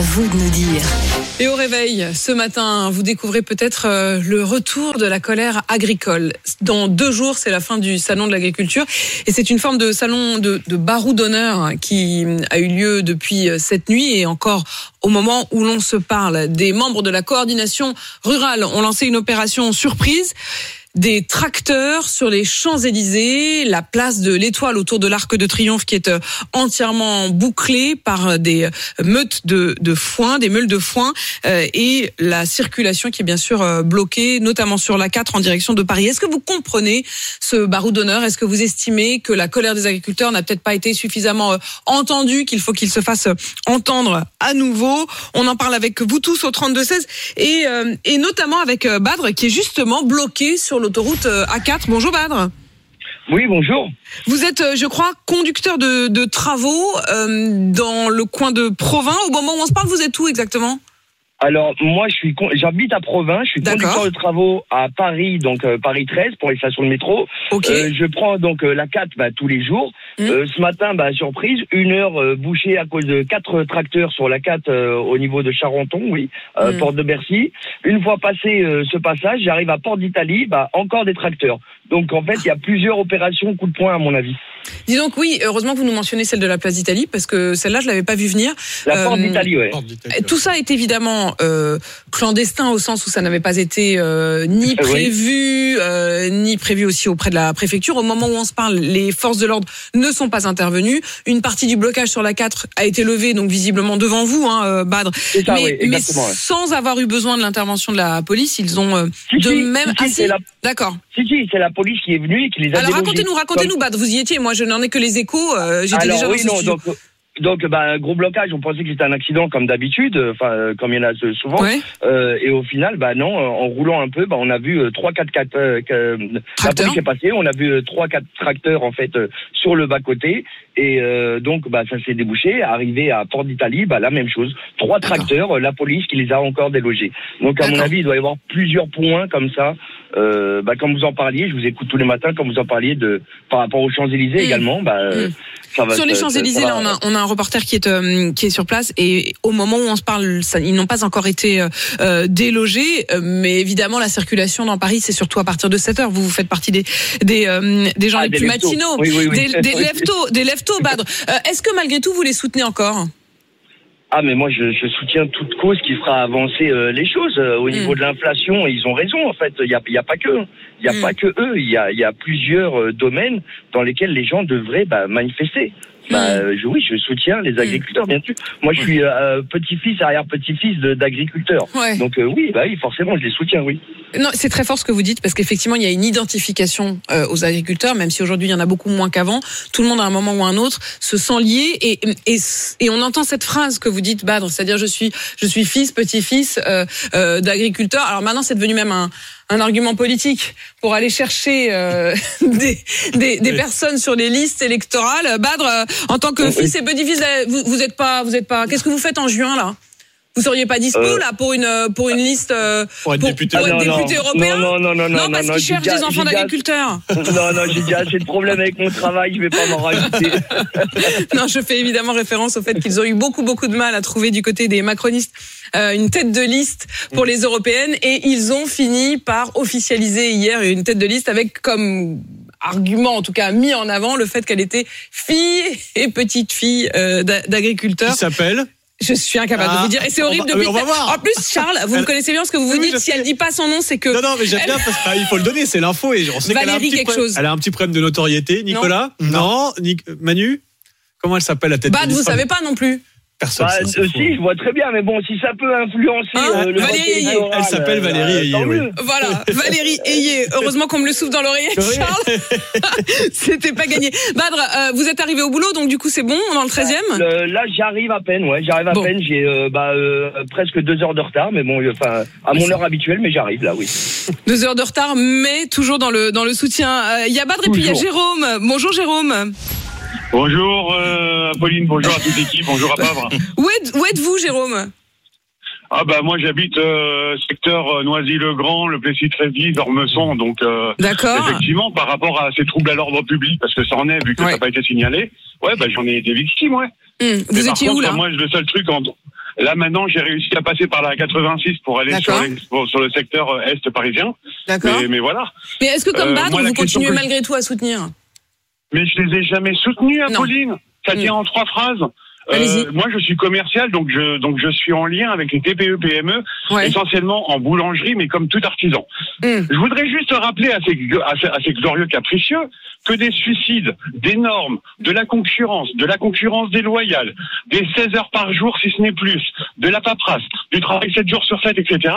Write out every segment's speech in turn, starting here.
Vous de nous dire. Et au réveil, ce matin, vous découvrez peut-être euh, le retour de la colère agricole. Dans deux jours, c'est la fin du salon de l'agriculture. Et c'est une forme de salon de, de barou d'honneur qui a eu lieu depuis euh, cette nuit et encore au moment où l'on se parle. Des membres de la coordination rurale ont lancé une opération surprise des tracteurs sur les Champs-Élysées, la place de l'Étoile autour de l'Arc de Triomphe qui est euh, entièrement bouclée par des meutes de, foin, des meules de foin euh, et la circulation qui est bien sûr euh, bloquée, notamment sur la 4 en direction de Paris. Est-ce que vous comprenez ce barou d'honneur? Est-ce que vous estimez que la colère des agriculteurs n'a peut-être pas été suffisamment entendue, qu'il faut qu'il se fasse entendre à nouveau? On en parle avec vous tous au 32-16 et, et notamment avec Badre qui est justement bloqué sur l'autoroute A4. Bonjour Badre. Oui, bonjour. Vous êtes, je crois, conducteur de, de travaux euh, dans le coin de Provins. Au moment où on se parle, vous êtes où exactement? Alors moi je suis j'habite à Provins, je suis conducteur de travaux à Paris donc euh, Paris 13 pour les stations de métro. Okay. Euh, je prends donc euh, la 4 bah, tous les jours. Mmh. ce matin bah, surprise, une heure bouchée à cause de quatre tracteurs sur la 4 au niveau de Charenton, oui, Mmh. porte de Bercy. Une fois passé ce passage, j'arrive à Porte d'Italie, bah, encore des tracteurs. Donc en fait, il y a plusieurs opérations coup de poing à mon avis. Dis donc oui, heureusement que vous nous mentionnez celle de la place d'Italie parce que celle-là je l'avais pas vu venir. La porte d'Italie, ouais. Tout ça est évidemment euh, clandestin au sens où ça n'avait pas été euh, ni Oui. prévu euh, ni prévu aussi auprès de la préfecture. Au moment où on se parle, les forces de l'ordre ne sont pas intervenues. Une partie du blocage sur la 4 a été levée donc visiblement devant vous, hein, euh, Badre. Ça, mais, oui, sans avoir eu besoin de l'intervention de la police, ils ont euh, Si, de si, même si, si, assez. la- D'accord. Si, si, c'est la police qui est venue et qui les a Alors délogés. racontez-nous, racontez-nous, Badre. Vous y étiez. Moi, je n'en ai que les échos. euh, J'étais Alors déjà dans oui, ce non, studio. donc, donc bah, gros blocage, on pensait que c'était un accident comme d'habitude, euh, enfin euh, comme il y en a souvent. Ouais. Euh, et au final, bah non, euh, en roulant un peu, bah, on a vu trois, quatre, quatre, la Tracteurs. police est passée, on a vu trois, quatre tracteurs en fait sur le bas côté, et euh, donc bah ça s'est débouché. Arrivé à Port d'Italie, bah la même chose, trois tracteurs, la police qui les a encore délogés. Donc à mon avis, il doit y avoir plusieurs points comme ça. Euh, bah, comme vous en parliez, je vous écoute tous les matins, comme vous en parliez de par rapport aux Champs Élysées Mm. également, bah euh, Mm. ça va. Sur les Champs-Élysées, là, on a, on a un reporter qui est, euh, qui est sur place et au moment où on se parle, ça, ils n'ont pas encore été euh, euh, délogés. mais évidemment, la circulation dans Paris, c'est surtout à partir de 7 heures. Vous, vous faites partie des, des, euh, des gens Ah, les des plus leftos. matinaux, Oui, oui, oui. des, des leftos, des leftos, Badre. Est-ce que malgré tout, vous les soutenez encore? Ah mais moi je, je soutiens toute cause qui fera avancer euh, les choses Euh, au Mm. niveau de l'inflation. Ils ont raison en fait. Il y a, y a pas que il y a Mm. pas que eux. Il y a, y a plusieurs euh, domaines dans lesquels les gens devraient bah, manifester. Bah, Mm. euh, je, oui, je soutiens les agriculteurs bien sûr. Moi je suis euh, petit-fils, arrière-petit-fils d'agriculteurs. Ouais. Donc euh, oui, bah oui, forcément je les soutiens, oui. Non, c'est très fort ce que vous dites parce qu'effectivement, il y a une identification euh, aux agriculteurs, même si aujourd'hui il y en a beaucoup moins qu'avant. Tout le monde à un moment ou à un autre se sent lié et, et, et on entend cette phrase que vous dites, Badre, c'est-à-dire je suis je suis fils, petit-fils euh, euh, d'agriculteur. Alors maintenant, c'est devenu même un un argument politique pour aller chercher euh, des, des, des personnes sur les listes électorales. Badre, euh, en tant que Oui. fils et petit-fils, euh, vous, vous êtes pas, vous êtes pas. Qu'est-ce que vous faites en juin là? Vous seriez pas dispo Euh, là pour une pour une liste euh, Pour être député. pour Ah, être non, européen? Non, non, non, non, non, parce qu'ils j'ai cherchent des enfants j'ai d'agriculteurs. non, non, j'ai déjà de problèmes avec mon travail. Je vais pas m'en rajouter. Non, je fais évidemment référence au fait qu'ils ont eu beaucoup, beaucoup de mal à trouver du côté des macronistes euh, une tête de liste pour les européennes et ils ont fini par officialiser hier une tête de liste avec comme argument, en tout cas mis en avant, le fait qu'elle était fille et petite fille euh, d'a- d'agriculteurs. Qui s'appelle Je suis incapable de Ah, vous dire. Et c'est horrible va- depuis. on va voir. En plus, Charles, vous me connaissez bien ce que vous vous Oui, dites. Si elle dit pas son nom, c'est que. Non, non, mais j'aime bien parce qu'il faut le donner, c'est l'info et on sait qu'elle a un petit quelque problème- chose. Elle a un petit problème de notoriété. Nicolas Non, Nic- Manu Comment elle s'appelle la tête Bad, de vous savez pas non plus. Personne. Bah, ça, euh, si, je vois très bien, mais bon, si ça peut influencer Hein euh, le Valérie Ayé. Elle s'appelle euh, Valérie bah, Ayé, oui. Voilà, Valérie Ayé. Heureusement qu'on me le souffle dans l'oreiller, Oui. Charles. C'était pas gagné. Badre, euh, vous êtes arrivé au boulot, donc du coup c'est bon, dans le 13e Euh, là, j'arrive à peine, ouais, j'arrive à Bon. peine. J'ai euh, bah, euh, presque deux heures de retard, mais bon, enfin, à mon heure habituelle, mais j'arrive là, oui. Deux heures de retard, mais toujours dans le dans le soutien. Euh, Il y a Badre et puis il y a Jérôme. Bonjour Jérôme. Bonjour euh, Pauline, bonjour à toute l'équipe, bonjour à Pavre. Où êtes où êtes-vous Jérôme? Ah bah moi j'habite euh, secteur euh, Noisy-le-Grand, le Plessis-Trévis, Ormesson, donc euh, D'accord. effectivement par rapport à ces troubles à l'ordre public, parce que ça en est vu que Ouais. ça n'a pas été signalé, ouais bah j'en ai été victime, ouais. Hum, Vous par étiez contre, où là? Moi le seul truc, en... là maintenant j'ai réussi à passer par la 86 pour aller sur, les- le secteur euh, est parisien, D'accord. mais, mais voilà. Mais est-ce que comme Euh, moi, vous continuez que malgré tout à soutenir? Mais je les ai jamais soutenus. Pauline. Ça Mm. tient en trois phrases. Euh, moi, je suis commercial, donc je donc je suis en lien avec les TPE PME, Ouais. essentiellement en boulangerie, mais comme tout artisan. Hum. Je voudrais juste rappeler à ces, à ces, à ces glorieux capricieux que des suicides, des normes, de la concurrence, de la concurrence déloyale, des 16 heures par jour si ce n'est plus, de la paperasse, du travail 7 jours sur 7, etc.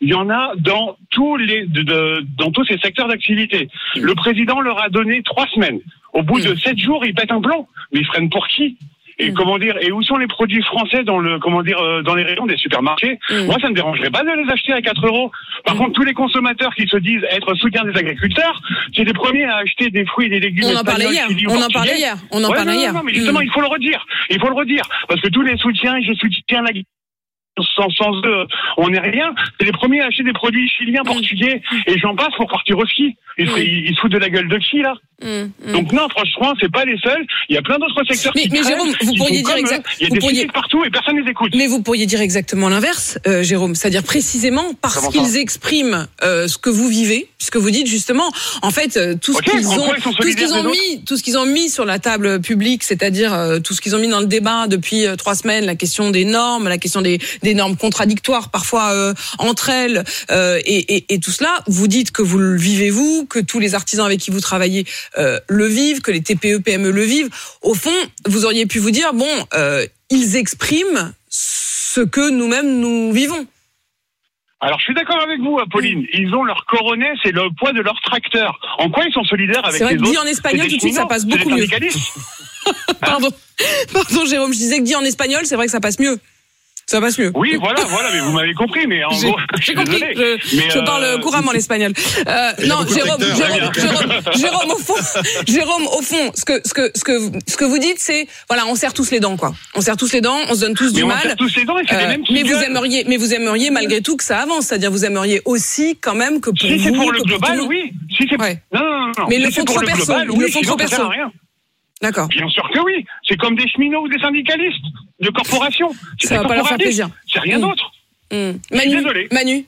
Il y en a dans tous les de- de- dans tous ces secteurs d'activité. Le président leur a donné trois semaines. Au bout de sept jours, ils pètent un plan. Mais ils freinent pour qui? Et comment dire Et où sont les produits français dans le comment dire euh, dans les rayons des supermarchés? Mm. Moi, ça me dérangerait pas de les acheter à 4 euros. Par contre, tous les consommateurs qui se disent être soutien des agriculteurs, c'est les premiers à acheter des fruits et des légumes. On en parlait hier. On en parlait hier. On en Ouais, parlait hier. Non, mais justement, il faut le redire. Il faut le redire parce que tous les soutiens, je soutiens la sans, sans eux, on n'est rien. C'est les premiers à acheter des produits chiliens, Mm. portugais, et j'en passe pour partir au ski. Ils, ils se foutent de la gueule de qui, là hum. Donc non, franchement, c'est pas les seuls. Il y a plein d'autres secteurs Mais- qui mais Jérôme, vous pourriez dire comme exact- eux. Il y a des pourriez- partout et personne les écoute. Mais vous pourriez dire exactement l'inverse, euh, Jérôme, c'est-à-dire précisément parce qu'ils expriment euh, ce que vous vivez, puisque vous dites justement, en fait, euh, tout ce qu'ils ont, tout ce qu'ils ont mis, tout ce qu'ils ont mis sur la table publique, c'est-à-dire euh, tout ce qu'ils ont mis dans le débat depuis euh, trois semaines, la question des normes, la question des, des normes contradictoires parfois euh, entre elles, euh, et, et, et tout cela, vous dites que vous le vivez vous, que tous les artisans avec qui vous travaillez euh, le vivent, que les TPE PME le vivent. Au fond, vous auriez pu vous dire bon, ils expriment ce que nous-mêmes nous vivons. Alors je suis d'accord avec vous, Apolline. Ils ont leur coronet, c'est le poids de leur tracteur. En quoi ils sont solidaires avec vrai les que dit autres en espagnol, des tout de suite, ça passe des beaucoup mieux. Pardon, pardon, Jérôme, je disais que dit en espagnol, c'est vrai que ça passe mieux. Ça passe mieux. Oui, voilà, voilà, mais vous m'avez compris, mais en gros, j'ai compris. Je, je euh, parle couramment l'espagnol. Euh, non, Jérôme, Jérôme, Jérôme, Jérôme, au fond, Jérôme, au fond, ce que, ce que, ce que, ce que vous dites, c'est, voilà, on serre tous les dents, quoi. On serre tous les dents, on se donne tous Mais du on mal. serre tous les dents et c'est les Euh, mêmes qui mais vous aimeriez, mais vous aimeriez malgré tout que ça avance, c'est-à-dire vous aimeriez aussi quand même que pour Si c'est pour le global, oui. Si c'est Ouais. non, non, non, non. Mais Si le pour trop le perso, global, D'accord. Bien sûr que oui. C'est comme des cheminots ou des syndicalistes de corporations. C'est Ça va pas leur faire plaisir. C'est rien Mm. d'autre. Manu, désolé. Manu,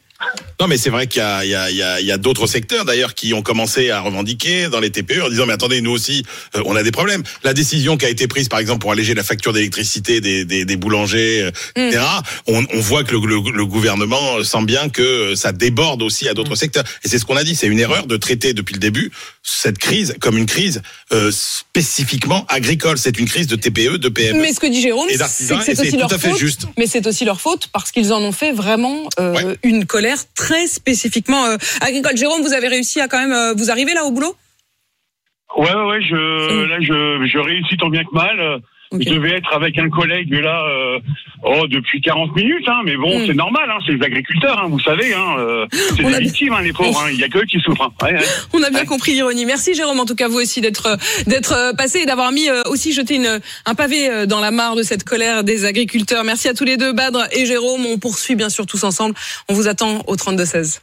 Non, mais c'est vrai qu'il y a, a, a, a d'autres secteurs d'ailleurs qui ont commencé à revendiquer dans les TPE en disant mais attendez nous aussi euh, on a des problèmes. La décision qui a été prise par exemple pour alléger la facture d'électricité des, des, des boulangers, euh, etc. On, on voit que le, le, le gouvernement sent bien que ça déborde aussi à d'autres secteurs. Et c'est ce qu'on a dit, c'est une erreur de traiter depuis le début cette crise comme une crise euh, spécifiquement agricole. C'est une crise de TPE, de PME. mais ce que dit Jérôme, c'est que c'est aussi tout leur à fait faute. juste. Mais c'est aussi leur faute parce qu'ils en ont fait vraiment euh, Ouais. une colère très spécifiquement euh, agricole. Jérôme, vous avez réussi à quand même euh, vous arriver là au boulot? Ouais, ouais, ouais, je, là, je, je réussis tant bien que mal. Euh, Ok. Je devais être avec un collègue là, euh, oh, depuis 40 minutes, hein, mais bon, Mm. c'est normal, hein, c'est les agriculteurs, hein, vous savez, hein, euh, c'est des victimes, hein, les pauvres, hein, il y a que eux qui souffrent. Ouais, ouais. On a bien Ouais. compris l'ironie. Merci Jérôme, en tout cas vous aussi d'être euh, d'être euh, passé et d'avoir mis euh, aussi jeté une, un pavé dans la mare de cette colère des agriculteurs. Merci à tous les deux, Badre et Jérôme. On poursuit bien sûr tous ensemble. On vous attend au 32 16.